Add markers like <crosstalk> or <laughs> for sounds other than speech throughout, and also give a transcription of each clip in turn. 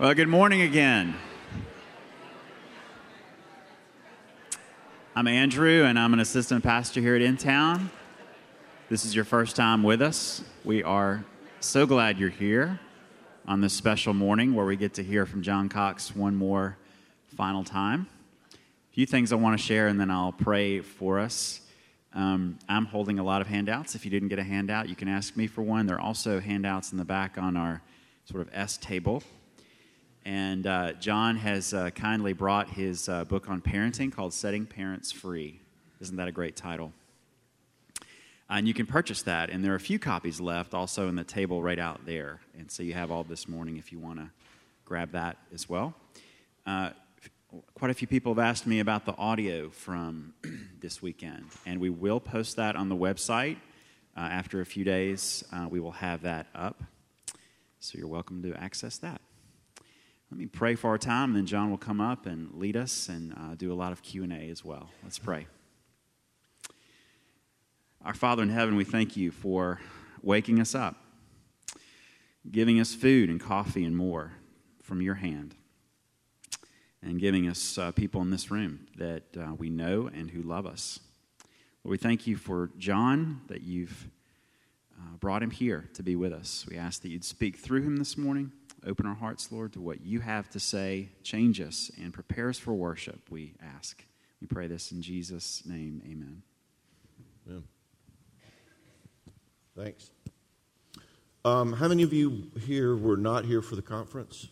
Well, good morning again. I'm Andrew, and I'm an assistant pastor here at In Town. This is your first time with us. We are so glad you're here on this special morning where we get to hear from John Cox one more final time. A few things I want to share, and then I'll pray for us. Um, I'm holding a lot of handouts. If you didn't get a handout, you can ask me for one. There are also handouts in the back on our sort of S table. And uh, John has uh, kindly brought his uh, book on parenting called Setting Parents Free. Isn't that a great title? And you can purchase that, and there are a few copies left also in the table right out there. And so you have all this morning if you want to grab that as well. Uh, quite a few people have asked me about the audio from <clears throat> this weekend, and we will post that on the website. Uh, after a few days, uh, we will have that up. So you're welcome to access that. Let me pray for our time, and then John will come up and lead us and uh, do a lot of Q&A as well. Let's pray. Our Father in heaven, we thank you for waking us up, giving us food and coffee and more from your hand, and giving us uh, people in this room that uh, we know and who love us. Lord, we thank you for John, that you've uh, brought him here to be with us. We ask that you'd speak through him this morning Open our hearts, Lord, to what you have to say. Change us and prepare us for worship, we ask. We pray this in Jesus' name. Amen. Amen. Thanks. Um, how many of you here were not here for the conference?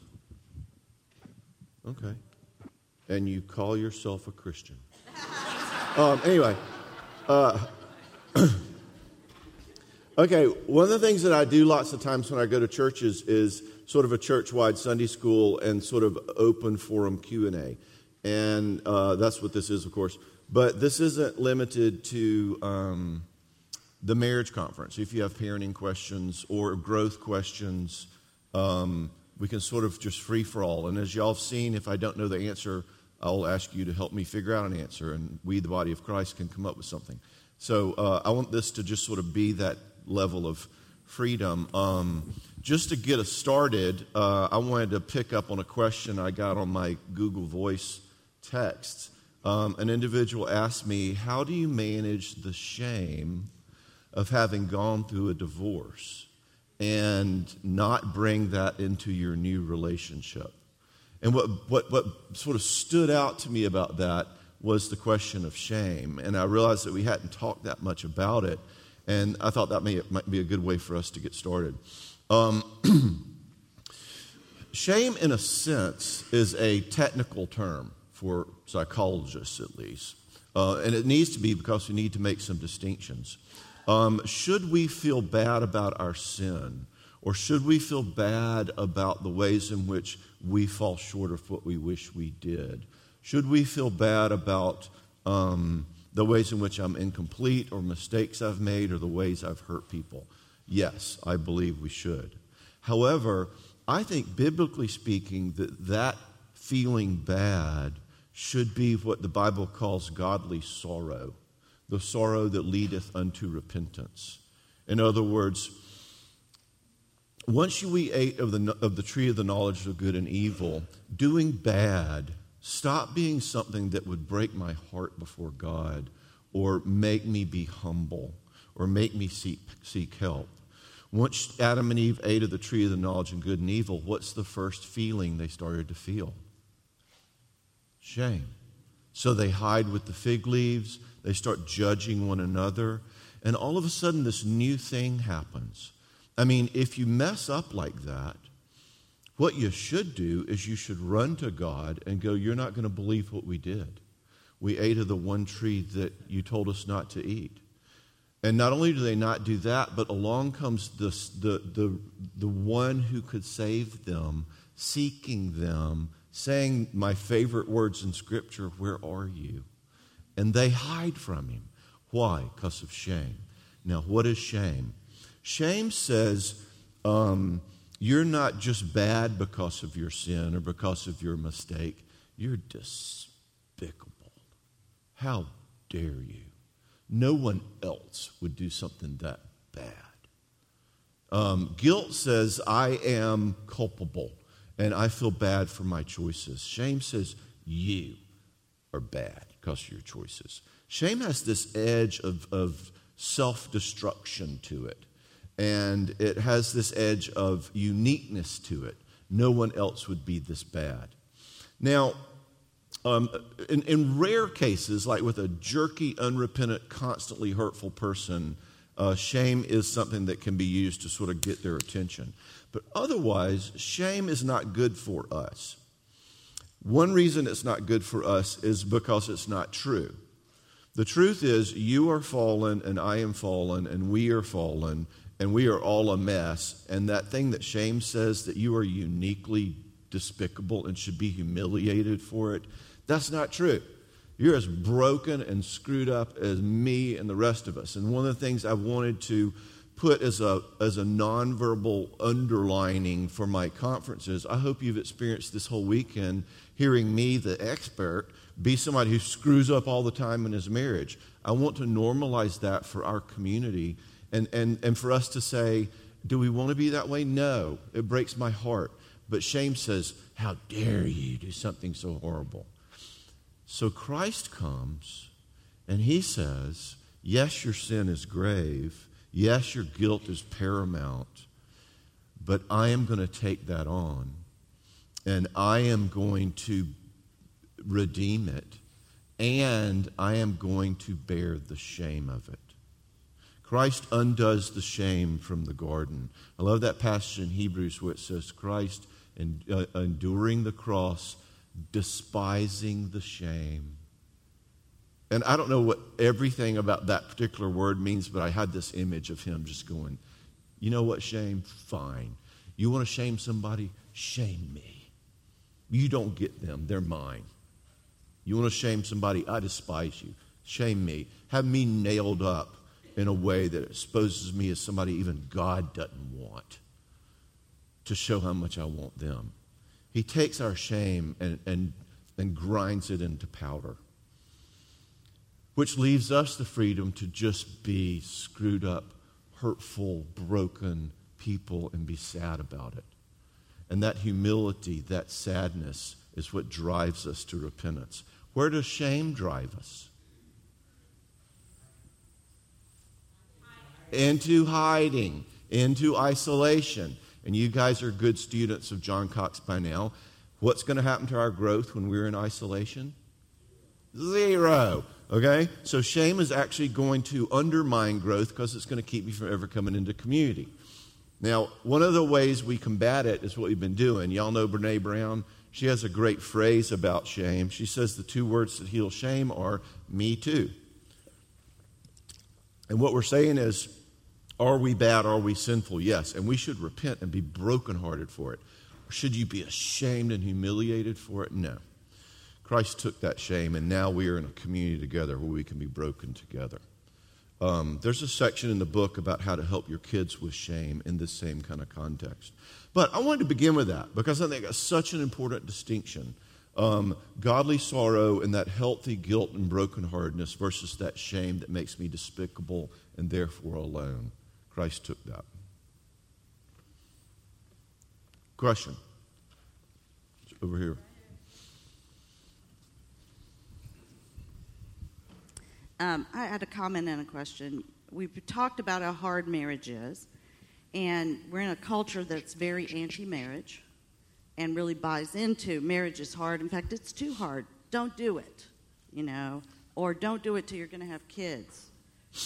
Okay. And you call yourself a Christian. <laughs> um, anyway. Uh, <clears throat> okay, one of the things that I do lots of times when I go to churches is sort of a church-wide Sunday school and sort of open forum Q&A. And uh, that's what this is, of course. But this isn't limited to um, the marriage conference. If you have parenting questions or growth questions, um, we can sort of just free for all. And as y'all have seen, if I don't know the answer, I'll ask you to help me figure out an answer, and we, the body of Christ, can come up with something. So uh, I want this to just sort of be that level of freedom. Um, just to get us started, uh, I wanted to pick up on a question I got on my Google Voice text. Um, an individual asked me, How do you manage the shame of having gone through a divorce and not bring that into your new relationship? And what, what, what sort of stood out to me about that was the question of shame. And I realized that we hadn't talked that much about it. And I thought that may, might be a good way for us to get started. Um, <clears throat> shame, in a sense, is a technical term for psychologists, at least. Uh, and it needs to be because we need to make some distinctions. Um, should we feel bad about our sin, or should we feel bad about the ways in which we fall short of what we wish we did? Should we feel bad about um, the ways in which I'm incomplete, or mistakes I've made, or the ways I've hurt people? Yes, I believe we should. However, I think biblically speaking that that feeling bad should be what the Bible calls godly sorrow, the sorrow that leadeth unto repentance. In other words, once we ate of the, of the tree of the knowledge of good and evil, doing bad stopped being something that would break my heart before God or make me be humble or make me seek, seek help. Once Adam and Eve ate of the tree of the knowledge of good and evil, what's the first feeling they started to feel? Shame. So they hide with the fig leaves, they start judging one another, and all of a sudden this new thing happens. I mean, if you mess up like that, what you should do is you should run to God and go, You're not going to believe what we did. We ate of the one tree that you told us not to eat. And not only do they not do that, but along comes this, the, the, the one who could save them, seeking them, saying my favorite words in Scripture, Where are you? And they hide from him. Why? Because of shame. Now, what is shame? Shame says um, you're not just bad because of your sin or because of your mistake, you're despicable. How dare you? No one else would do something that bad. Um, guilt says, I am culpable. and I feel bad for my choices. Shame says, You are bad because of your choices. Shame has this edge of, of self destruction to it, and it has this edge of uniqueness to it. No one else would be this bad. Now, um, in, in, rare cases, like with a jerky, unrepentant, constantly hurtful person, uh, shame is something that can be used to sort of get their attention. But otherwise, shame is not good for us. One reason it's not good for us is because it's not true. The truth is, you are fallen, and I am fallen, and we are fallen, and we are all a mess. And that thing that shame says that you are uniquely despicable and should be humiliated for it, that's not true. You're as broken and screwed up as me and the rest of us. And one of the things I wanted to put as a, as a nonverbal underlining for my conferences, I hope you've experienced this whole weekend hearing me, the expert, be somebody who screws up all the time in his marriage. I want to normalize that for our community and, and, and for us to say, do we want to be that way? No. It breaks my heart. But shame says, how dare you do something so horrible? So Christ comes and he says, Yes, your sin is grave. Yes, your guilt is paramount. But I am going to take that on and I am going to redeem it and I am going to bear the shame of it. Christ undoes the shame from the garden. I love that passage in Hebrews where it says, Christ uh, enduring the cross despising the shame. And I don't know what everything about that particular word means, but I had this image of him just going, You know what, shame? Fine. You want to shame somebody? Shame me. You don't get them, they're mine. You want to shame somebody? I despise you. Shame me. Have me nailed up in a way that exposes me as somebody even God doesn't want to show how much I want them. He takes our shame and, and, and grinds it into powder, which leaves us the freedom to just be screwed up, hurtful, broken people and be sad about it. And that humility, that sadness, is what drives us to repentance. Where does shame drive us? Into hiding, into isolation and you guys are good students of John Cox by now. What's going to happen to our growth when we're in isolation? Zero. Okay? So shame is actually going to undermine growth because it's going to keep you from ever coming into community. Now, one of the ways we combat it is what we've been doing. Y'all know Brene Brown? She has a great phrase about shame. She says the two words that heal shame are me too. And what we're saying is, are we bad? Are we sinful? Yes. And we should repent and be brokenhearted for it. Or should you be ashamed and humiliated for it? No. Christ took that shame, and now we are in a community together where we can be broken together. Um, there's a section in the book about how to help your kids with shame in this same kind of context. But I wanted to begin with that because I think it's such an important distinction. Um, godly sorrow and that healthy guilt and brokenheartedness versus that shame that makes me despicable and therefore alone. Christ took that. Question. over here. Um, I had a comment and a question. We've talked about how hard marriage is, and we're in a culture that's very anti marriage and really buys into marriage is hard. In fact, it's too hard. Don't do it, you know, or don't do it till you're going to have kids.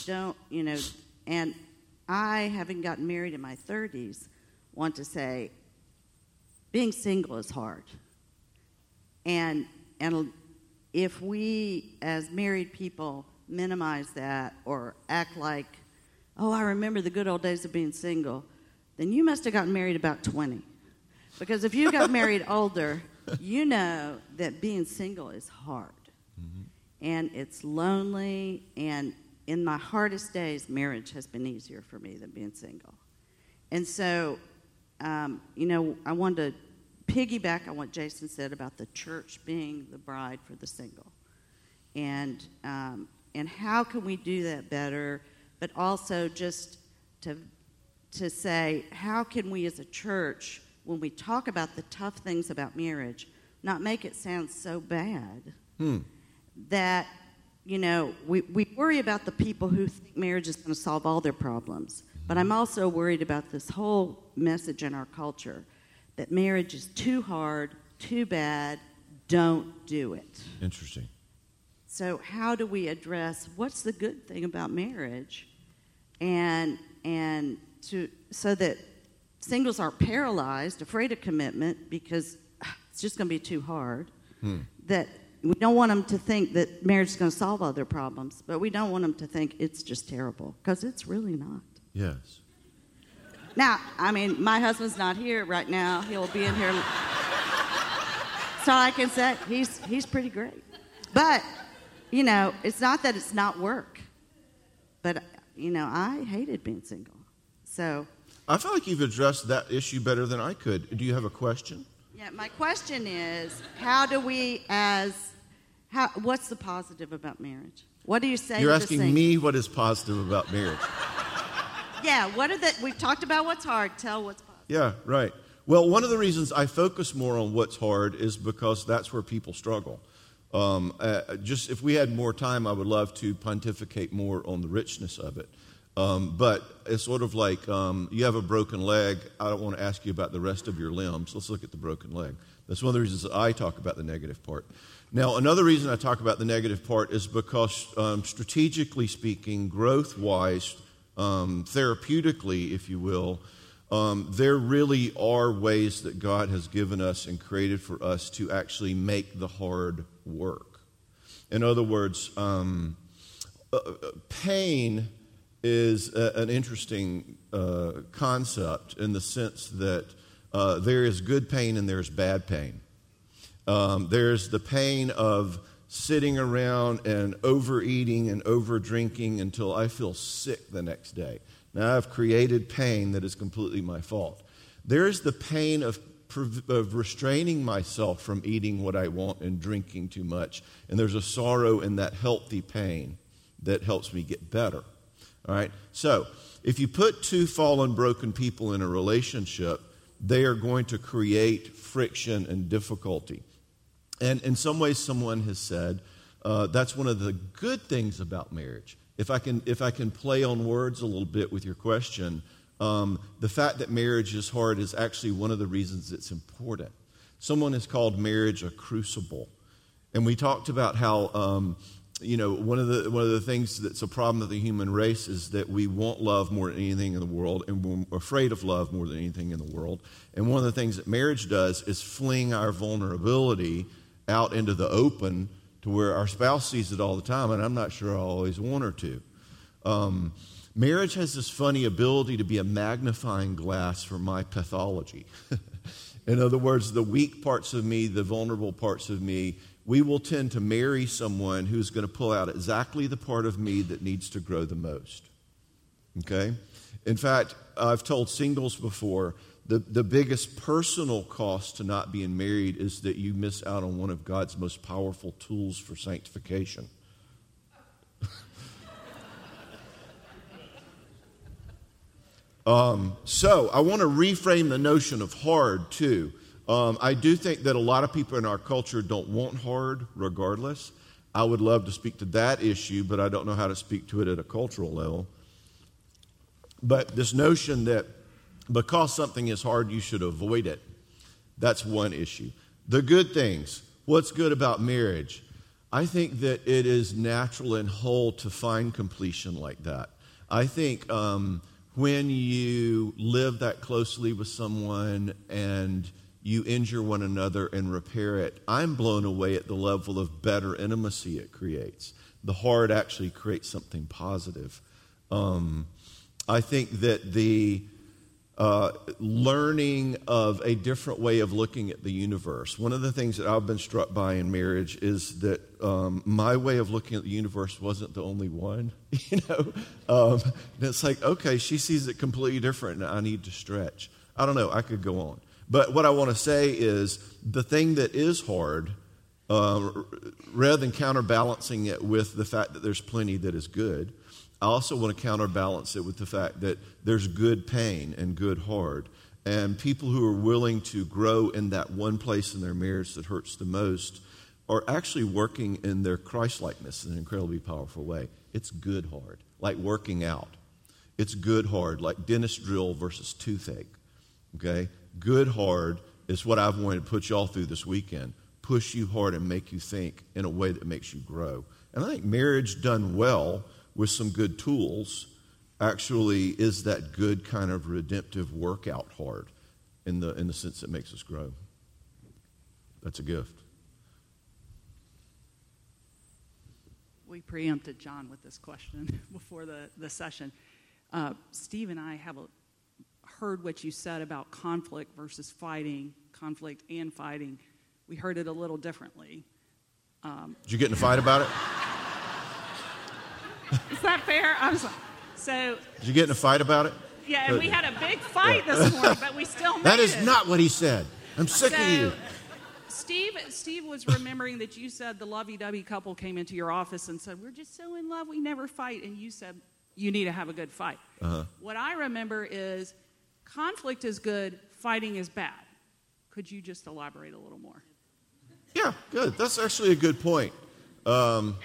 Don't, you know, and I, having gotten married in my 30s, want to say being single is hard. And, and if we, as married people, minimize that or act like, oh, I remember the good old days of being single, then you must have gotten married about 20. Because if you got <laughs> married older, you know that being single is hard. Mm-hmm. And it's lonely, and in my hardest days, marriage has been easier for me than being single. And so, um, you know, I wanted to piggyback on what Jason said about the church being the bride for the single. And, um, and how can we do that better? But also just to, to say, how can we as a church when we talk about the tough things about marriage, not make it sound so bad Hmm. that, you know, we, we worry about the people who think marriage is going to solve all their problems. But I'm also worried about this whole message in our culture that marriage is too hard, too bad, don't do it. Interesting. So how do we address what's the good thing about marriage, and and to so that singles aren't paralyzed, afraid of commitment because ah, it's just going to be too hard. That we don't want them to think that marriage is going to solve all their problems, but we don't want them to think it's just terrible because it's really not. Yes. Now, I mean, my husband's not here right now. He'll be in here. so I can say he's he's pretty great. But, you know, it's not that it's not work. But, you know, I hated being single. So, I feel like you've addressed that issue better than I could. Do you have a question? yeah, my question is, how do we as how what's the positive about marriage? What do you say You're asking me what is positive about marriage. <laughs> Yeah, what are the we've talked about what's hard, tell what's positive. Yeah, right. Well, one of the reasons I focus more on what's hard is because that's where people struggle. Um, uh, just if we had more time, I would love to pontificate more on the richness of it. Um, but it's sort of like um, you have a broken leg. I don't want to ask you about the rest of your limbs. Let's look at the broken leg. That's one of the reasons I talk about the negative part. Now, another reason I talk about the negative part is because, um, strategically speaking, growth wise, um, therapeutically, if you will, um, there really are ways that God has given us and created for us to actually make the hard work. In other words, um, uh, pain is a, an interesting uh, concept in the sense that uh, there is good pain and there's bad pain. Um, there's the pain of sitting around and overeating and overdrinking until I feel sick the next day. Now I've created pain that is completely my fault. There's the pain of, of restraining myself from eating what I want and drinking too much. And there's a sorrow in that healthy pain that helps me get better. All right? So, if you put two fallen, broken people in a relationship, they are going to create friction and difficulty. And in some ways, someone has said uh, that's one of the good things about marriage. If I can, if I can play on words a little bit with your question, um, the fact that marriage is hard is actually one of the reasons it's important. Someone has called marriage a crucible, and we talked about how um, you know one of the one of the things that's a problem of the human race is that we want love more than anything in the world, and we're afraid of love more than anything in the world. And one of the things that marriage does is fling our vulnerability out into the open to where our spouse sees it all the time, and I'm not sure I always want her to. Um, marriage has this funny ability to be a magnifying glass for my pathology. <laughs> In other words, the weak parts of me, the vulnerable parts of me, we will tend to marry someone who's going to pull out exactly the part of me that needs to grow the most. Okay? In fact, I've told singles before the, the biggest personal cost to not being married is that you miss out on one of God's most powerful tools for sanctification. <laughs> um, so, I want to reframe the notion of hard too. Um, I do think that a lot of people in our culture don't want hard, regardless. I would love to speak to that issue, but I don't know how to speak to it at a cultural level. But this notion that because something is hard, you should avoid it, that's one issue. The good things. What's good about marriage? I think that it is natural and whole to find completion like that. I think um, when you live that closely with someone and you injure one another and repair it, I'm blown away at the level of better intimacy it creates. The hard actually creates something positive. Um, I think that the uh, learning of a different way of looking at the universe. One of the things that I've been struck by in marriage is that um, my way of looking at the universe wasn't the only one. <laughs> You know, um, and it's like, okay, she sees it completely different, and I need to stretch. I don't know. I could go on, but what I want to say is the thing that is hard. Uh, rather than counterbalancing it with the fact that there's plenty that is good, I also want to counterbalance it with the fact that there's good pain and good hard. And people who are willing to grow in that one place in their marriage that hurts the most are actually working in their Christlikeness in an incredibly powerful way. It's good hard, like working out. It's good hard, like dentist drill versus toothache. Okay? Good hard is what I've wanted to put y'all through this weekend. Push you hard and make you think in a way that makes you grow. And I think marriage done well with some good tools actually is that good kind of redemptive workout hard in the, in the sense that makes us grow. That's a gift. We preempted John with this question <laughs> before the, the session. Uh, Steve and I have a, heard what you said about conflict versus fighting, conflict and fighting. We heard it a little differently. Um, Did you get in a fight about it? Is that fair? I'm sorry. So. Did you get in a fight about it? Yeah, and we had a big fight this morning, but we still made That is it. not what he said. I'm sick so, of you. Steve, Steve was remembering that you said the lovey-dovey couple came into your office and said, "We're just so in love, we never fight," and you said, "You need to have a good fight." Uh-huh. What I remember is conflict is good, fighting is bad. Could you just elaborate a little more? Yeah, good. That's actually a good point. Um,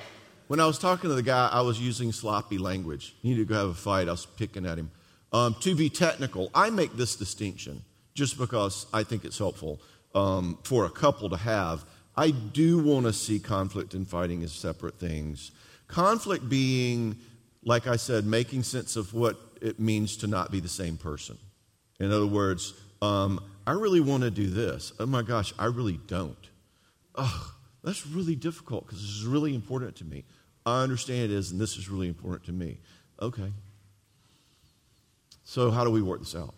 when I was talking to the guy, I was using sloppy language. He needed to go have a fight. I was picking at him. Um, to be technical, I make this distinction just because I think it's helpful um, for a couple to have. I do want to see conflict and fighting as separate things. Conflict being, like I said, making sense of what it means to not be the same person. In other words, um, I really want to do this. Oh my gosh, I really don't. Oh, that's really difficult because this is really important to me. I understand it is, and this is really important to me. Okay. So, how do we work this out?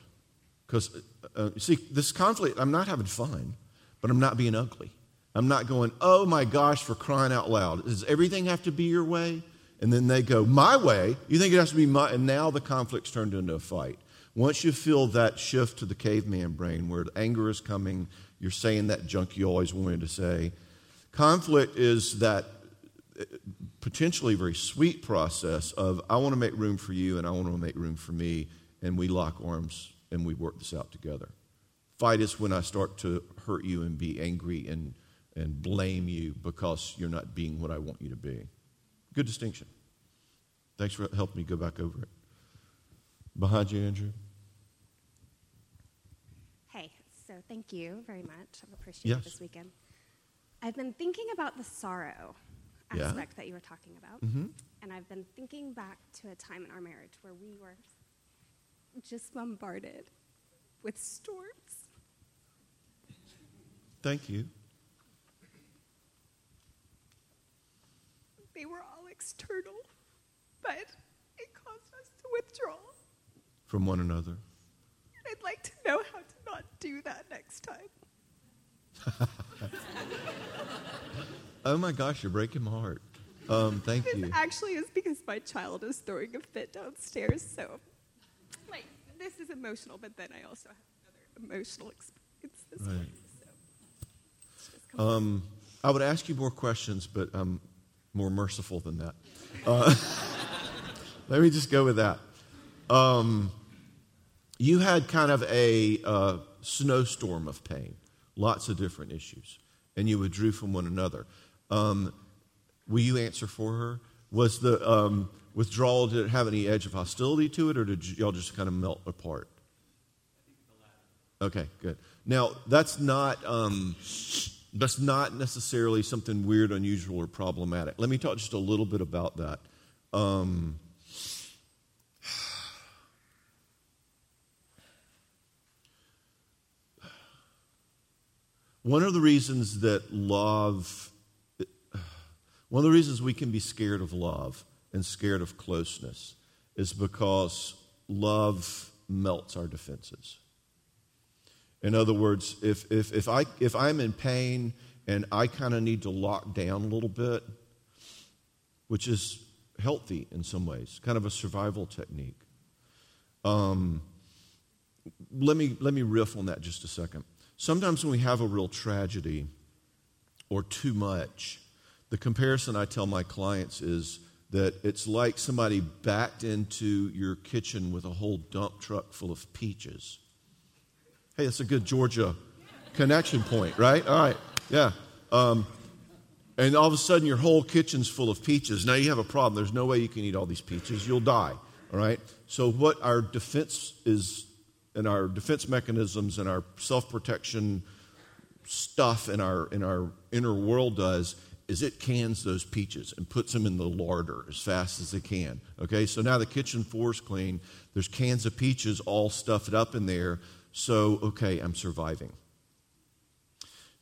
Because, uh, uh, see, this conflict, I'm not having fun, but I'm not being ugly. I'm not going, oh my gosh, for crying out loud. Does everything have to be your way? And then they go, my way? You think it has to be my. And now the conflict's turned into a fight. Once you feel that shift to the caveman brain where anger is coming, you're saying that junk you always wanted to say. Conflict is that eh, potentially very sweet process of I want to make room for you and I want to make room for me, and we lock arms and we work this out together. Fight is when I start to hurt you and be angry and, and blame you because you're not being what I want you to be. Good distinction. Thanks for helping me go back over it. Behind you, Andrew. Hey, so thank you very much. I've appreciated yes. this weekend. I've been thinking about the sorrow aspect yeah. that you were talking about. Mm-hmm. And I've been thinking back to a time in our marriage where we were just bombarded with storms. Thank you. They were all external, but it caused us to withdraw from one another. I'd like to know how to not do that next time. <laughs> Oh my gosh, you're breaking my heart. Um, thank this you. Actually, it's because my child is throwing a fit downstairs. So, like, this is emotional, but then I also have another emotional experience this right. morning. So, um, I would ask you more questions, but I'm more merciful than that. Uh, <laughs> let me just go with that. Um, you had kind of a uh, snowstorm of pain, lots of different issues, and you withdrew from one another. Um, will you answer for her? Was the um, withdrawal, did it have any edge of hostility to it, or did y'all just kind of melt apart? Okay, good. Now, that's not, um, that's not necessarily something weird, unusual, or problematic. Let me talk just a little bit about that. Um, one of the reasons that love one of the reasons we can be scared of love and scared of closeness is because love melts our defenses. In other words, if, if, if, I, if I'm in pain and I kind of need to lock down a little bit, which is healthy in some ways, kind of a survival technique. Um, let, me, let me riff on that just a second. Sometimes when we have a real tragedy or too much, the comparison I tell my clients is that it's like somebody backed into your kitchen with a whole dump truck full of peaches. Hey, that's a good Georgia connection point, right? All right, yeah. Um, and all of a sudden, your whole kitchen's full of peaches. Now you have a problem. There's no way you can eat all these peaches. You'll die, all right? So, what our defense is, and our defense mechanisms and our self protection stuff in our, in our inner world does is it cans those peaches and puts them in the larder as fast as it can. Okay, so now the kitchen floor is clean. There's cans of peaches all stuffed up in there. So, okay, I'm surviving.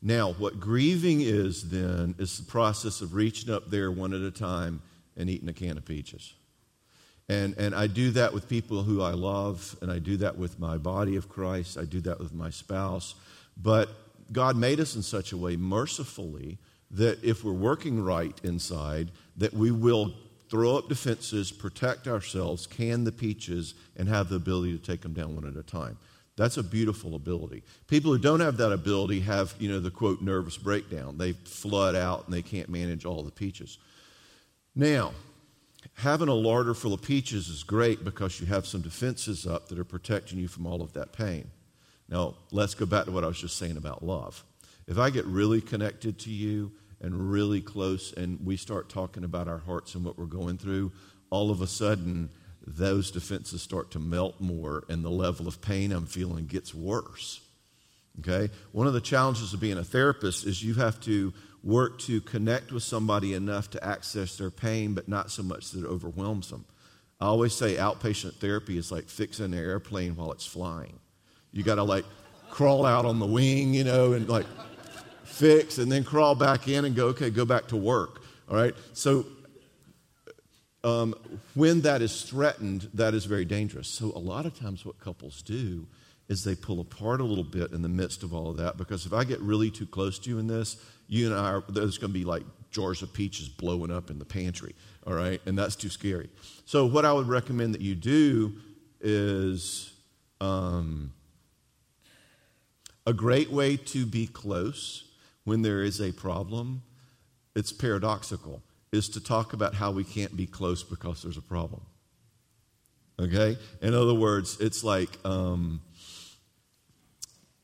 Now, what grieving is then is the process of reaching up there one at a time and eating a can of peaches. And, and I do that with people who I love, and I do that with my body of Christ, I do that with my spouse. But God made us in such a way, mercifully, that if we're working right inside, that we will throw up defenses, protect ourselves, can the peaches, and have the ability to take them down one at a time. That's a beautiful ability. People who don't have that ability have, you know, the quote nervous breakdown. They flood out and they can't manage all the peaches. Now, having a larder full of peaches is great because you have some defenses up that are protecting you from all of that pain. Now, let's go back to what I was just saying about love. If I get really connected to you and really close and we start talking about our hearts and what we're going through, all of a sudden those defenses start to melt more and the level of pain I'm feeling gets worse. Okay? One of the challenges of being a therapist is you have to work to connect with somebody enough to access their pain, but not so much that it overwhelms them. I always say outpatient therapy is like fixing an airplane while it's flying. You got to like crawl out on the wing, you know, and like fix and then crawl back in and go, okay, go back to work. All right? So um, when that is threatened, that is very dangerous. So a lot of times, what couples do is they pull apart a little bit in the midst of all of that because if I get really too close to you in this, you and I are, there's going to be like jars of peaches blowing up in the pantry, all right? And that's too scary. So, what I would recommend that you do is um, a great way to be close when there is a problem, it's paradoxical, is to talk about how we can't be close because there's a problem. Okay? In other words, it's like, um,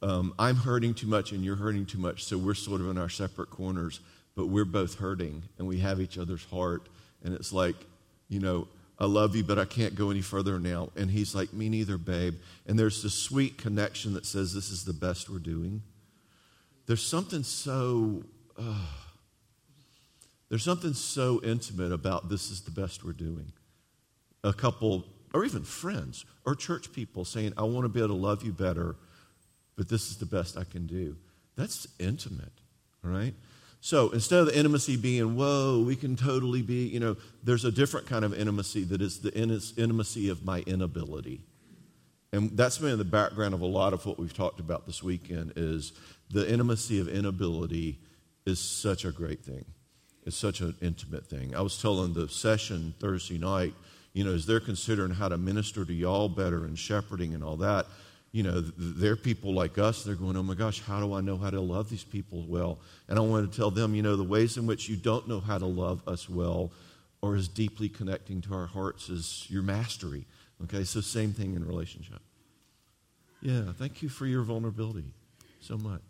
um, I'm hurting too much and you're hurting too much, so we're sort of in our separate corners, but we're both hurting and we have each other's heart. And it's like, you know, I love you, but I can't go any further now. And he's like, Me neither, babe. And there's this sweet connection that says, This is the best we're doing. There's something so. Uh, there's something so intimate about this is the best we're doing. A couple, or even friends, or church people saying, I want to be able to love you better, but this is the best I can do. That's intimate, all right? So instead of the intimacy being, whoa, we can totally be, you know, there's a different kind of intimacy that is the intimacy of my inability. And that's been in the background of a lot of what we've talked about this weekend is the intimacy of inability is such a great thing. It's such an intimate thing. I was telling the session Thursday night, you know, as they're considering how to minister to y'all better and shepherding and all that, you know, they're people like us. They're going, oh my gosh, how do I know how to love these people well? And I want to tell them, you know, the ways in which you don't know how to love us well or as deeply connecting to our hearts as your mastery. Okay, so same thing in relationship. Yeah, thank you for your vulnerability so much.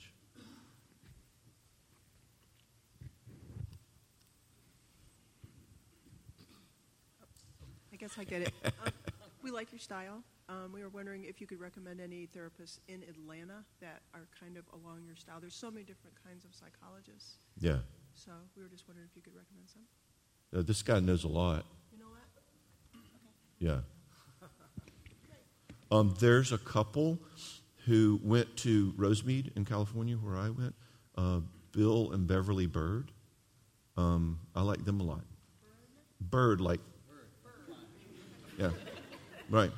I guess I get it. Um, <laughs> we like your style. Um, we were wondering if you could recommend any therapists in Atlanta that are kind of along your style. There's so many different kinds of psychologists. Yeah. So we were just wondering if you could recommend some. Uh, this guy knows a lot. You know what? Yeah. Um, there's a couple who went to Rosemead in California, where I went. Uh, Bill and Beverly Bird. Um, I like them a lot. Bird, like. Bird. Yeah. Right.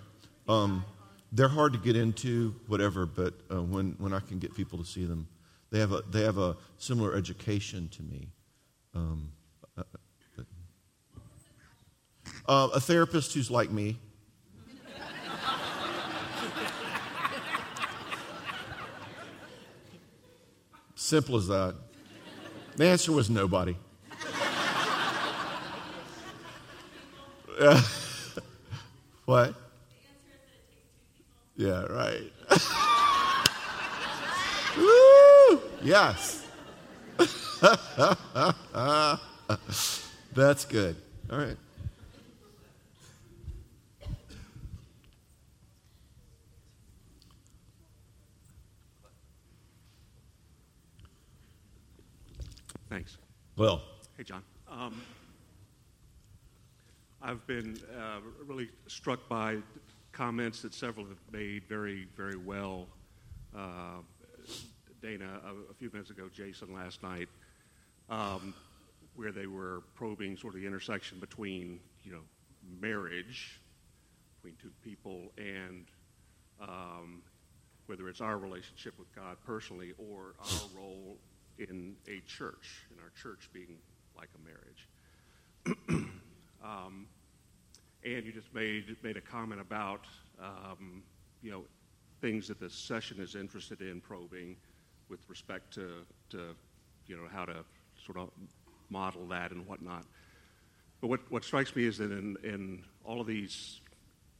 Um, they're hard to get into, whatever, but uh, when, when I can get people to see them, they have a, they have a similar education to me. Um, uh, uh, a therapist who's like me, Simple as that. The answer was nobody. <laughs> what? Yeah, right. <laughs> Yes. <laughs> That's good. All right. Thanks. Well, Hey, John. Um, I've been uh, really struck by comments that several have made very, very well. Uh, Dana, a, a few minutes ago, Jason last night, um, where they were probing sort of the intersection between, you know, marriage between two people and um, whether it's our relationship with God personally or our <laughs> role in a church, in our church being like a marriage. <clears throat> um, and you just made made a comment about um, you know things that the session is interested in probing with respect to, to you know how to sort of model that and whatnot. But what, what strikes me is that in, in all of these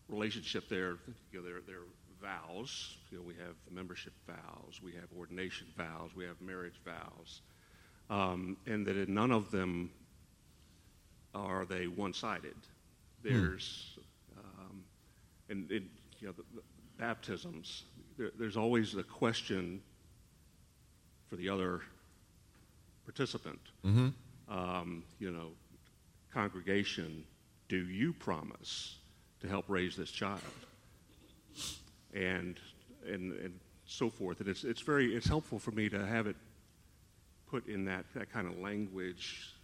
relationship there, you know, there, there are vows. You know, we have membership vows, we have ordination vows, we have marriage vows, um, and that in none of them are they one-sided. There's, um, and, and you know, the, the baptisms. There, there's always the question for the other participant. Um, you know, congregation, do you promise to help raise this child? And and and so forth. And it's it's very it's helpful for me to have it put in that, that kind of language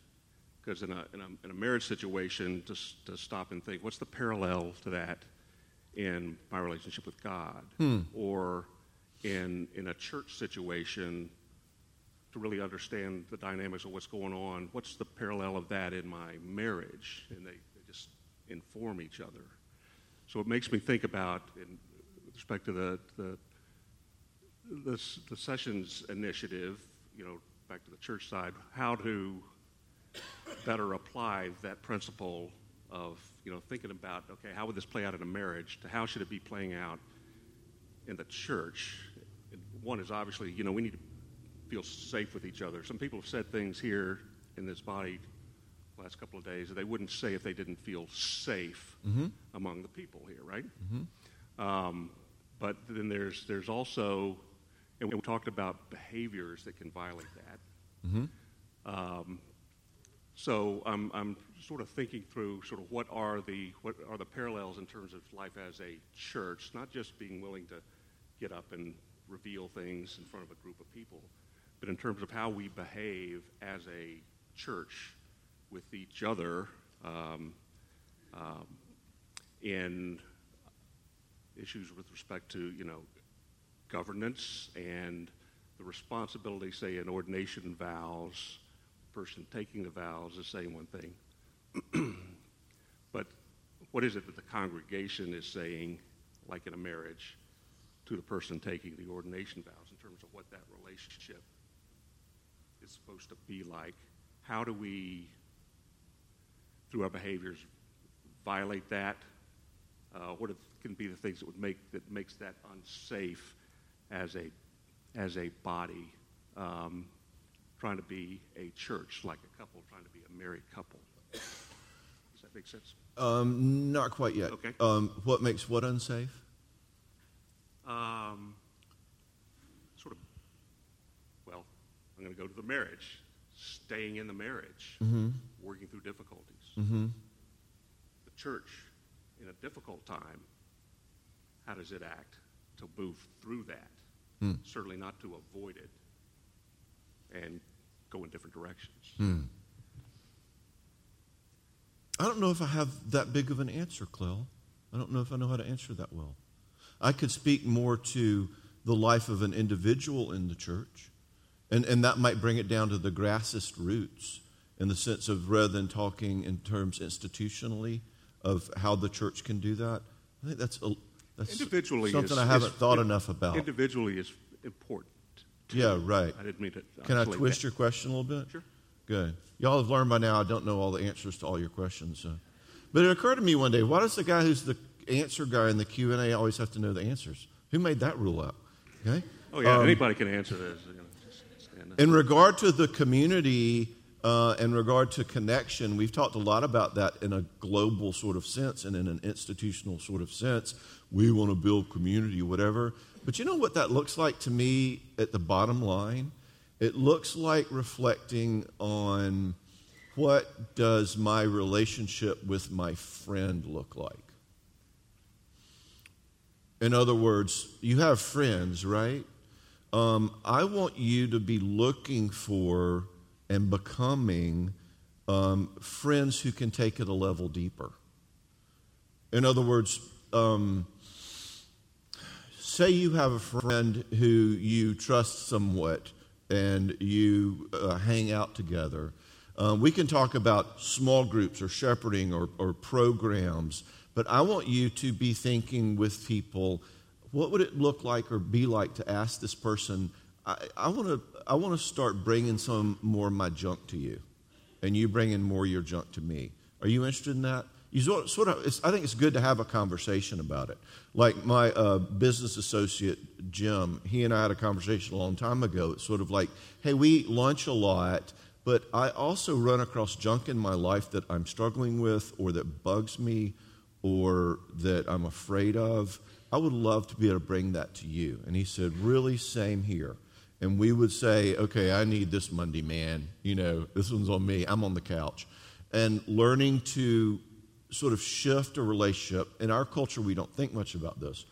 because in a, in, a, in a marriage situation just to stop and think what's the parallel to that in my relationship with god? Hmm. Or in, in a church situation to really understand the dynamics of what's going on what's the parallel of that in my marriage? And they, they just inform each other. So it makes me think about in with respect to the, the the, the sessions initiative, you know, back to the church side, how to better apply that principle of, you know, thinking about, okay, how would this play out in a marriage to how should it be playing out in the church? And One is obviously, you know, we need to feel safe with each other. Some people have said things here in this body the last couple of days that they wouldn't say if they didn't feel safe among the people here, right? Um, but then there's there's also, and we talked about behaviors that can violate that. Um, so I'm I'm sort of thinking through sort of what are the what are the parallels in terms of life as a church, not just being willing to get up and reveal things in front of a group of people, but in terms of how we behave as a church with each other um, um, in issues with respect to, you know, governance and the responsibility, say, in ordination vows, person taking the vows is saying one thing. <clears throat> but what is it that the congregation is saying, like in a marriage, to the person taking the ordination vows in terms of what that relationship is supposed to be like? How do we, through our behaviors, violate that? Uh, what can be the things that would make that makes that unsafe as a as a body um, trying to be a church like a couple trying to be a married couple? Does that make sense? um, not quite yet. Okay. Um, what makes what unsafe? Um, sort of. Well, I'm going to go to the marriage. Staying in the marriage, working through difficulties. Mm-hmm. the church in a difficult time, how does it act to move through that? Hmm. Certainly not to avoid it and go in different directions. Hmm. I don't know if I have that big of an answer, Clell. I don't know if I know how to answer that well. I could speak more to the life of an individual in the church, and, and that might bring it down to the grassest roots in the sense of rather than talking in terms institutionally of how the church can do that. I think that's, a, that's Individually, something is, I haven't is- thought enough about. Individually is important. Yeah, right. I didn't mean to. Can I twist that. your question a little bit? Sure. Good. Y'all have learned by now I don't know all the answers to all your questions. So. But it occurred to me one day, why does the guy who's the answer guy in the Q&A always have to know the answers? Who made that rule up? Okay? Oh yeah, Um, anybody can answer this. You know, In regard to the community, uh, in regard to connection, we've talked a lot about that in a global sort of sense and in an institutional sort of sense. We want to build community, whatever. But you know what that looks like to me at the bottom line? It looks like reflecting on what does my relationship with my friend look like? In other words, you have friends, right? Um, I want you to be looking for and becoming um, friends who can take it a level deeper. In other words, um, say you have a friend who you trust somewhat and you uh, hang out together. Um, we can talk about small groups or shepherding or, or programs, but I want you to be thinking with people what would it look like or be like to ask this person, I, want to I want to start bringing some more of my junk to you, and you bringing more of your junk to me. Are you interested in that? You sort of I think it's good to have a conversation about it. Like my uh, business associate Jim, he and I had a conversation a long time ago. It's sort of like, hey, we eat lunch a lot, but I also run across junk in my life that I'm struggling with, or that bugs me, or that I'm afraid of. I would love to be able to bring that to you. And he said, really, same here and we would say, okay, I need this Monday, man. You know, this one's on me. I'm on the couch. And learning to sort of shift a relationship. In our culture, we don't think much about this.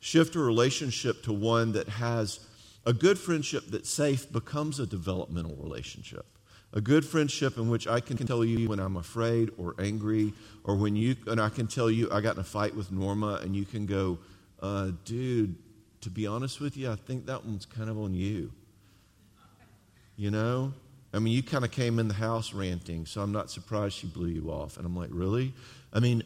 Shift a relationship to one that has a good friendship that's safe becomes a developmental relationship. A good friendship in which I can tell you when I'm afraid or angry, or when you, and I can tell you I got in a fight with Norma, and you can go, uh, dude, to be honest with you, I think that one's kind of on you. You know? I mean, you kind of came in the house ranting, so I'm not surprised she blew you off. And I'm like, really? I mean,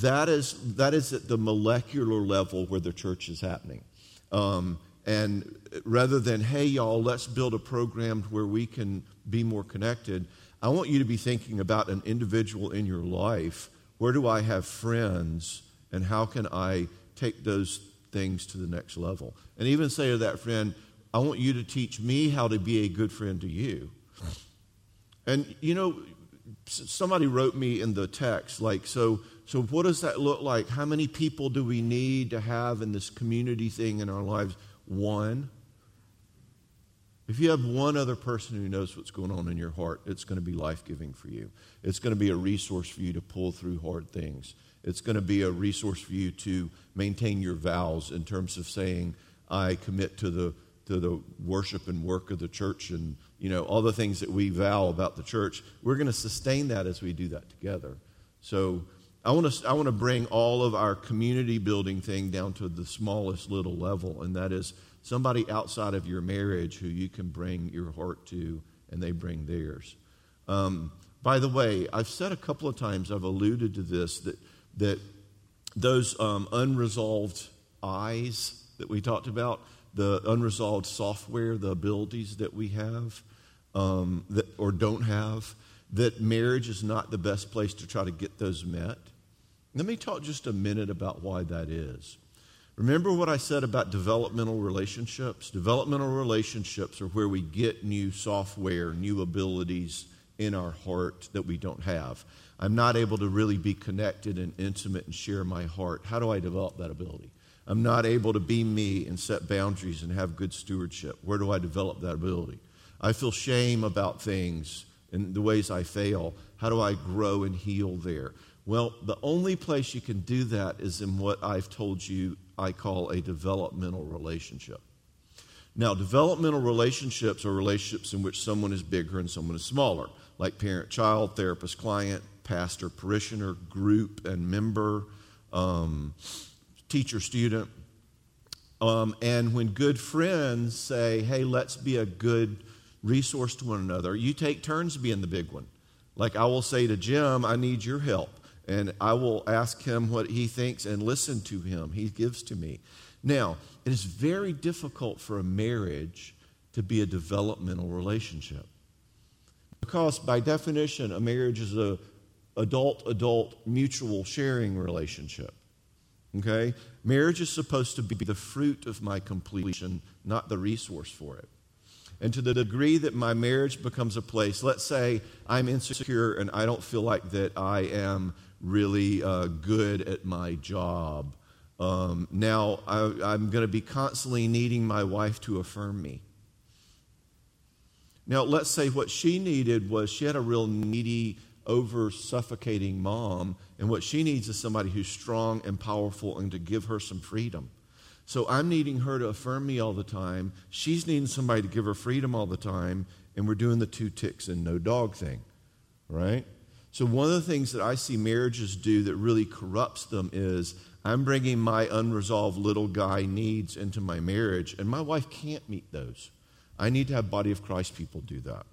that is, that is at the molecular level where the church is happening. Um, and rather than, hey, y'all, let's build a program where we can be more connected, I want you to be thinking about an individual in your life. Where do I have friends, and how can I take those things to the next level. And even say to that friend, I want you to teach me how to be a good friend to you. And you know, somebody wrote me in the text, like, so, so what does that look like? How many people do we need to have in this community thing in our lives? One. If you have one other person who knows what's going on in your heart, it's going to be life giving for you. It's going to be a resource for you to pull through hard things. It's going to be a resource for you to maintain your vows in terms of saying, I commit to the, to the worship and work of the church and you know all the things that we vow about the church. We're going to sustain that as we do that together. So I want to I want to bring all of our community building thing down to the smallest little level, and that is somebody outside of your marriage who you can bring your heart to, and they bring theirs. Um, by the way, I've said a couple of times, I've alluded to this that that those um, unresolved eyes that we talked about, the unresolved software, the abilities that we have um, that, or don't have, that marriage is not the best place to try to get those met. Let me talk just a minute about why that is. Remember what I said about developmental relationships? Developmental relationships are where we get new software, new abilities in our heart that we don't have. I'm not able to really be connected and intimate and share my heart. How do I develop that ability? I'm not able to be me and set boundaries and have good stewardship. Where do I develop that ability? I feel shame about things and the ways I fail. How do I grow and heal there? Well, the only place you can do that is in what I've told you I call a developmental relationship. Now, developmental relationships are relationships in which someone is bigger and someone is smaller, like parent child, therapist client, pastor parishioner, group and member, um, teacher student. Um, and when good friends say, hey, let's be a good resource to one another, you take turns being the big one. Like I will say to Jim, I need your help. And I will ask him what he thinks and listen to him. He gives to me. Now, it is very difficult for a marriage to be a developmental relationship. Because by definition, a marriage is a adult adult mutual sharing relationship. Okay? Marriage is supposed to be the fruit of my completion, not the resource for it. And to the degree that my marriage becomes a place, let's say I'm insecure and I don't feel like that I am really uh, good at my job. Um, now I, I'm going to be constantly needing my wife to affirm me. Now, let's say what she needed was she had a real needy, over suffocating mom, and what she needs is somebody who's strong and powerful and to give her some freedom. So I'm needing her to affirm me all the time. She's needing somebody to give her freedom all the time, and we're doing the two ticks and no dog thing, right? So one of the things that I see marriages do that really corrupts them is I'm bringing my unresolved little guy needs into my marriage, and my wife can't meet those. I need to have body of Christ people do that.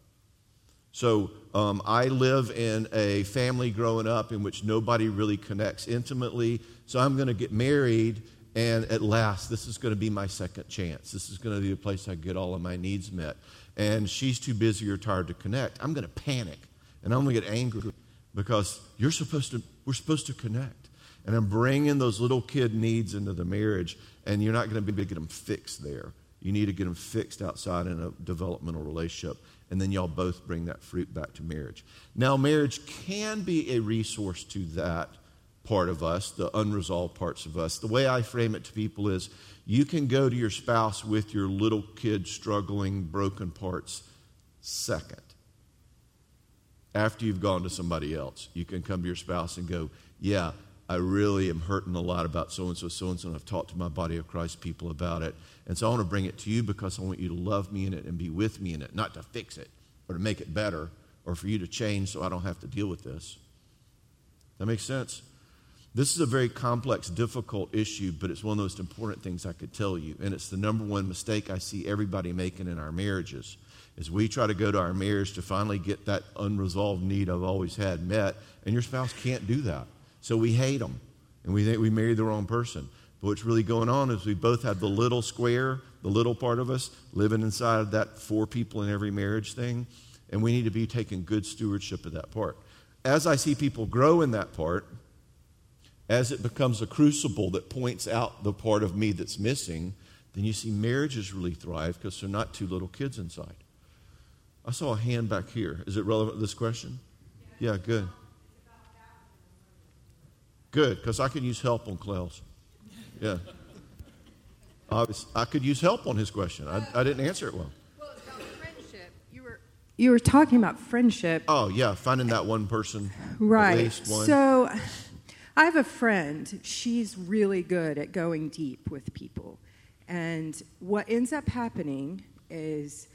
So um, I live in a family growing up in which nobody really connects intimately. So I'm going to get married, and at last, this is going to be my second chance. This is going to be a place I get all of my needs met. And she's too busy or tired to connect. I'm going to panic, and I'm going to get angry because you're supposed to. We're supposed to connect, and I'm bringing those little kid needs into the marriage, and you're not going to be able to get them fixed there. You need to get them fixed outside in a developmental relationship. And then y'all both bring that fruit back to marriage. Now, marriage can be a resource to that part of us, the unresolved parts of us. The way I frame it to people is you can go to your spouse with your little kid struggling, broken parts second. After you've gone to somebody else, you can come to your spouse and go, Yeah, I really am hurting a lot about so and so, so and so, and I've talked to my body of Christ people about it. And so I want to bring it to you because I want you to love me in it and be with me in it, not to fix it or to make it better or for you to change so I don't have to deal with this. That makes sense? This is a very complex, difficult issue, but it's one of the most important things I could tell you. And it's the number one mistake I see everybody making in our marriages is we try to go to our marriage to finally get that unresolved need I've always had met, and your spouse can't do that. So we hate them, and we think we married the wrong person. But what's really going on is we both have the little square, the little part of us, living inside of that four people in every marriage thing, and we need to be taking good stewardship of that part. As I see people grow in that part, as it becomes a crucible that points out the part of me that's missing, then you see marriages really thrive because they're not two little kids inside. I saw a hand back here. Is it relevant to this question? Yeah, good. Good, because I could use help on Klaus. Yeah. I could use help on his question. I, I didn't answer it well. Well, it's about friendship. You were you were talking about friendship. Oh yeah, finding that one person. Right. So, I have a friend. She's really good at going deep with people, and what ends up happening is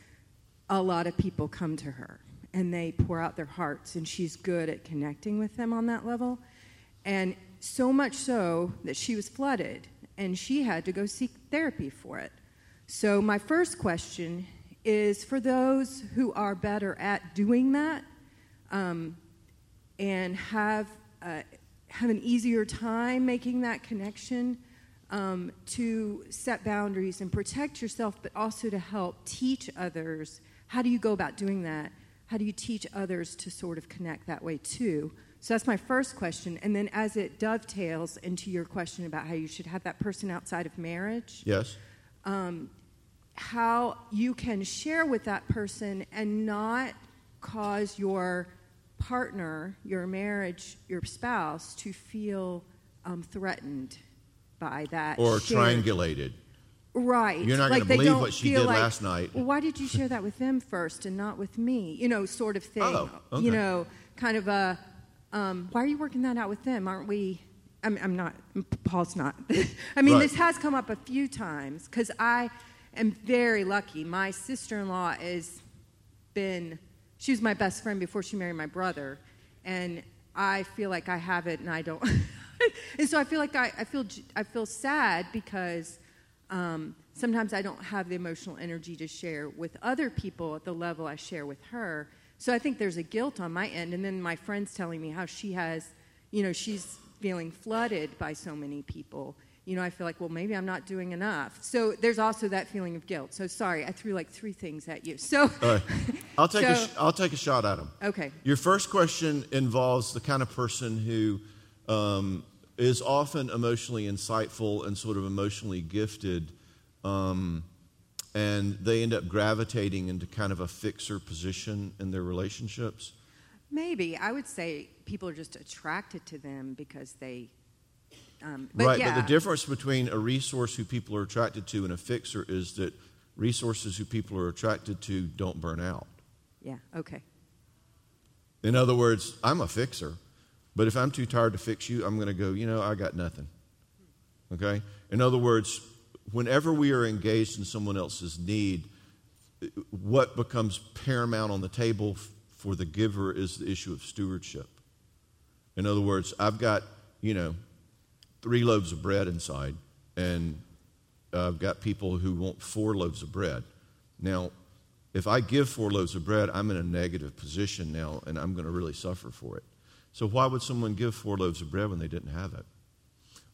a lot of people come to her and they pour out their hearts, and she's good at connecting with them on that level. And so much so that she was flooded and she had to go seek therapy for it. So, my first question is for those who are better at doing that um, and have, uh, have an easier time making that connection. Um, to set boundaries and protect yourself, but also to help teach others. How do you go about doing that? How do you teach others to sort of connect that way too? So that's my first question. And then as it dovetails into your question about how you should have that person outside of marriage. Yes. Um, how you can share with that person and not cause your partner, your marriage, your spouse to feel um, threatened by that. Or shared. triangulated. Right. You're not like going to believe what she did like, last night. Well, why did you share that with them first and not with me? You know, sort of thing. Oh, okay. You know, kind of a um, why are you working that out with them? Aren't we? I'm, I'm not, Paul's not. <laughs> I mean, right. this has come up a few times because I am very lucky. My sister in law has been, she was my best friend before she married my brother. And I feel like I have it and I don't. <laughs> and so I feel like I, I, feel, I feel sad because um, sometimes I don't have the emotional energy to share with other people at the level I share with her. So I think there's a guilt on my end. And then my friend's telling me how she has, you know, she's feeling flooded by so many people. You know, I feel like, well, maybe I'm not doing enough. So there's also that feeling of guilt. So sorry, I threw like three things at you. So right. <laughs> I'll take so, a sh- I'll take a shot at them. Okay. Your first question involves the kind of person who um, is often emotionally insightful and sort of emotionally gifted. Um, and they end up gravitating into kind of a fixer position in their relationships? Maybe. I would say people are just attracted to them because they. Um, but right, yeah. but the difference between a resource who people are attracted to and a fixer is that resources who people are attracted to don't burn out. Yeah, okay. In other words, I'm a fixer, but if I'm too tired to fix you, I'm going to go, you know, I got nothing. Okay? In other words, whenever we are engaged in someone else's need, what becomes paramount on the table for the giver is the issue of stewardship. In other words, I've got, you know, three loaves of bread inside, and I've got people who want four loaves of bread. Now, if I give four loaves of bread, I'm in a negative position now, and I'm going to really suffer for it. So, why would someone give four loaves of bread when they didn't have it?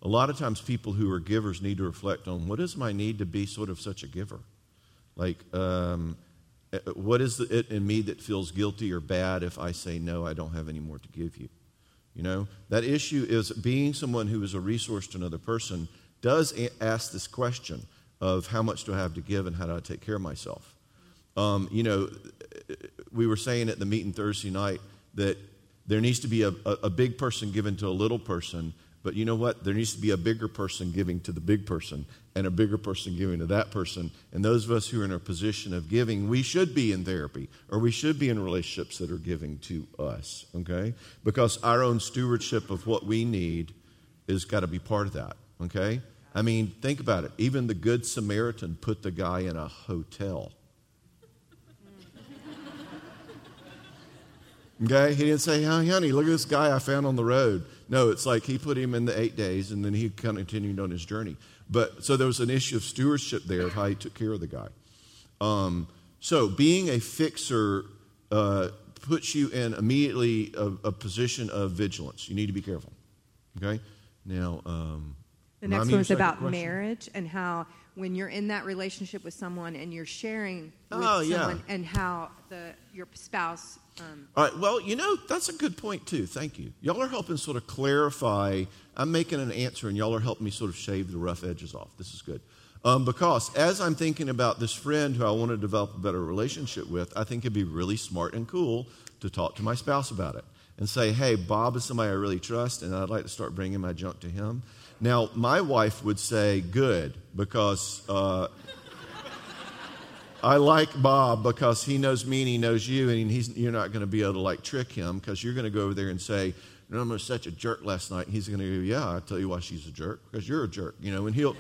A lot of times, people who are givers need to reflect on what is my need to be sort of such a giver? Like, um, eh, what is it in me that feels guilty or bad if I say, no, I don't have any more to give you? You know, that issue is being someone who is a resource to another person does ask this question of how much do I have to give and how do I take care of myself? Um, you know, we were saying at the meeting Thursday night that there needs to be a, a, a big person given to a little person but you know what? There needs to be a bigger person giving to the big person and a bigger person giving to that person. And those of us who are in a position of giving, we should be in therapy or we should be in relationships that are giving to us, okay? Because our own stewardship of what we need is got to be part of that, okay? I mean, think about it. Even the Good Samaritan put the guy in a hotel. Okay? He didn't say, hey, honey, look at this guy I found on the road. No, it's like he put him in the eight days and then he continued on his journey. But so there was an issue of stewardship there of how he took care of the guy. Um, so being a fixer uh, puts you in immediately a, a, position of vigilance. You need to be careful. Okay? Now, um, the next one is about question? marriage and how when you're in that relationship with someone and you're sharing with oh, someone yeah. and how the your spouse um, All right. Well, you know, that's a good point, too. Thank you. Y'all are helping sort of clarify. I'm making an answer, and y'all are helping me sort of shave the rough edges off. This is good. Um, because as I'm thinking about this friend who I want to develop a better relationship with, I think it'd be really smart and cool to talk to my spouse about it and say, hey, Bob is somebody I really trust, and I'd like to start bringing my junk to him. Now, my wife would say, good, because. Uh, I like Bob because he knows me and he knows you, and he's, you're not going to be able to like trick him because you're going to go over there and say, "No, I'm such a jerk last night." And he's going to go, "Yeah, I'll tell you why she's a jerk because you're a jerk," you know. And he'll,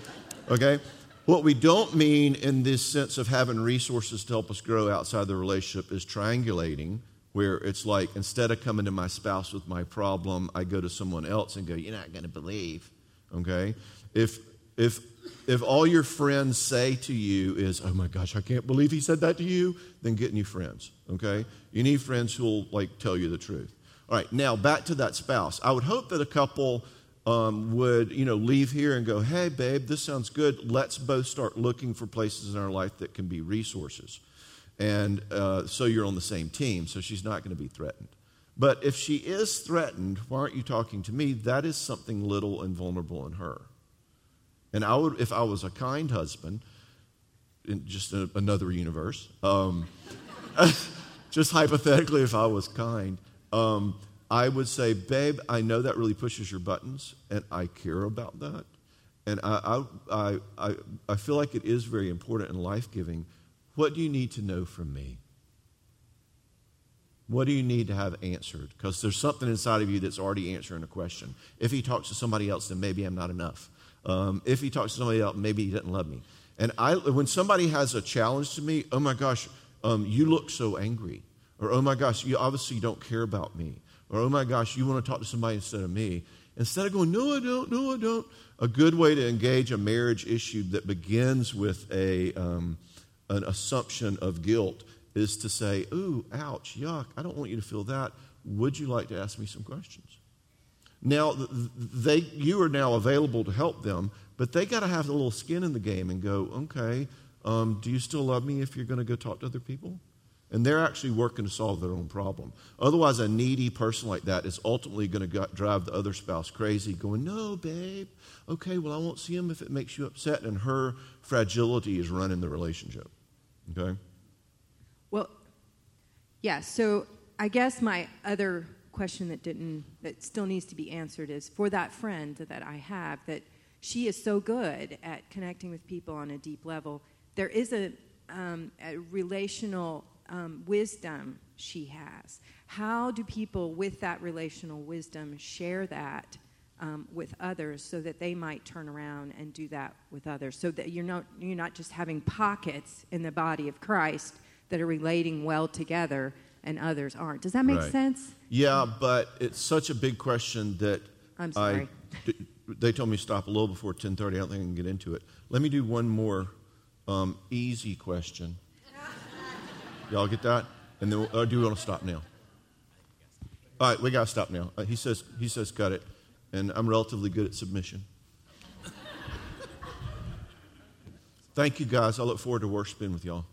okay. What we don't mean in this sense of having resources to help us grow outside the relationship is triangulating, where it's like instead of coming to my spouse with my problem, I go to someone else and go, "You're not going to believe." Okay. If if if all your friends say to you is, oh my gosh, I can't believe he said that to you, then get new friends, okay? You need friends who'll like tell you the truth. All right, now back to that spouse. I would hope that a couple um, would, you know, leave here and go, hey, babe, this sounds good. Let's both start looking for places in our life that can be resources. And uh, so you're on the same team, so she's not going to be threatened. But if she is threatened, why aren't you talking to me? That is something little and vulnerable in her. And I would, if I was a kind husband, in just a, another universe, um, <laughs> just hypothetically, if I was kind, um, I would say, babe, I know that really pushes your buttons, and I care about that. And I, I, I, I feel like it is very important and life giving. What do you need to know from me? What do you need to have answered? Because there's something inside of you that's already answering a question. If he talks to somebody else, then maybe I'm not enough. Um, if he talks to somebody else, maybe he doesn't love me. And I, when somebody has a challenge to me, oh my gosh, um, you look so angry. Or oh my gosh, you obviously don't care about me. Or oh my gosh, you want to talk to somebody instead of me. Instead of going, no, I don't, no, I don't. A good way to engage a marriage issue that begins with a, um, an assumption of guilt is to say, ooh, ouch, yuck, I don't want you to feel that. Would you like to ask me some questions? Now, they, you are now available to help them, but they got to have a little skin in the game and go, okay, um, do you still love me if you're going to go talk to other people? and they're actually working to solve their own problem. Otherwise, a needy person like that is ultimately going to drive the other spouse crazy, going, No, babe, okay, well, I won't see him if it makes you upset. And her fragility is running the relationship. Okay? Well, yeah, so I guess my other question that didn't, that still needs to be answered is for that friend that I have that she is so good at connecting with people on a deep level, there is a, um, a relational um, wisdom she has. How do people with that relational wisdom share that um, with others so that they might turn around and do that with others? So that you're not, you're not just having pockets in the body of Christ that are relating well together and others aren't. Does that make Right. sense? Yeah, but it's such a big question that I'm sorry. I, they told me to stop a little before 10:30. I don't think I can get into it. Let me do one more um, easy question. Y'all get that? And then we'll, or do we want to stop now? All right, we got to stop now. Uh, he says he says cut it, and I'm relatively good at submission. Thank you, guys. I look forward to worshiping with y'all.